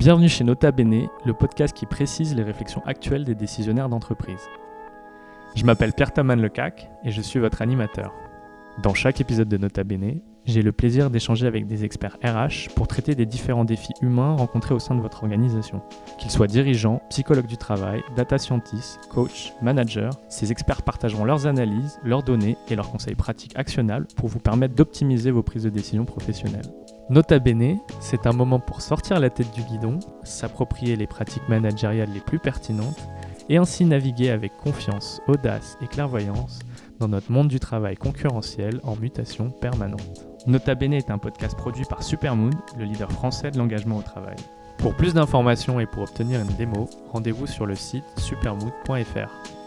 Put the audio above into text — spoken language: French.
Bienvenue chez Nota Bene, le podcast qui précise les réflexions actuelles des décisionnaires d'entreprise. Je m'appelle Pierre Taman Lecac et je suis votre animateur. Dans chaque épisode de Nota Bene, j'ai le plaisir d'échanger avec des experts RH pour traiter des différents défis humains rencontrés au sein de votre organisation. Qu'ils soient dirigeants, psychologues du travail, data scientists, coachs, managers, ces experts partageront leurs analyses, leurs données et leurs conseils pratiques actionnables pour vous permettre d'optimiser vos prises de décision professionnelles. Nota bene, c'est un moment pour sortir la tête du guidon, s'approprier les pratiques managériales les plus pertinentes et ainsi naviguer avec confiance, audace et clairvoyance dans notre monde du travail concurrentiel en mutation permanente. Nota Bene est un podcast produit par Supermood, le leader français de l'engagement au travail. Pour plus d'informations et pour obtenir une démo, rendez-vous sur le site supermood.fr.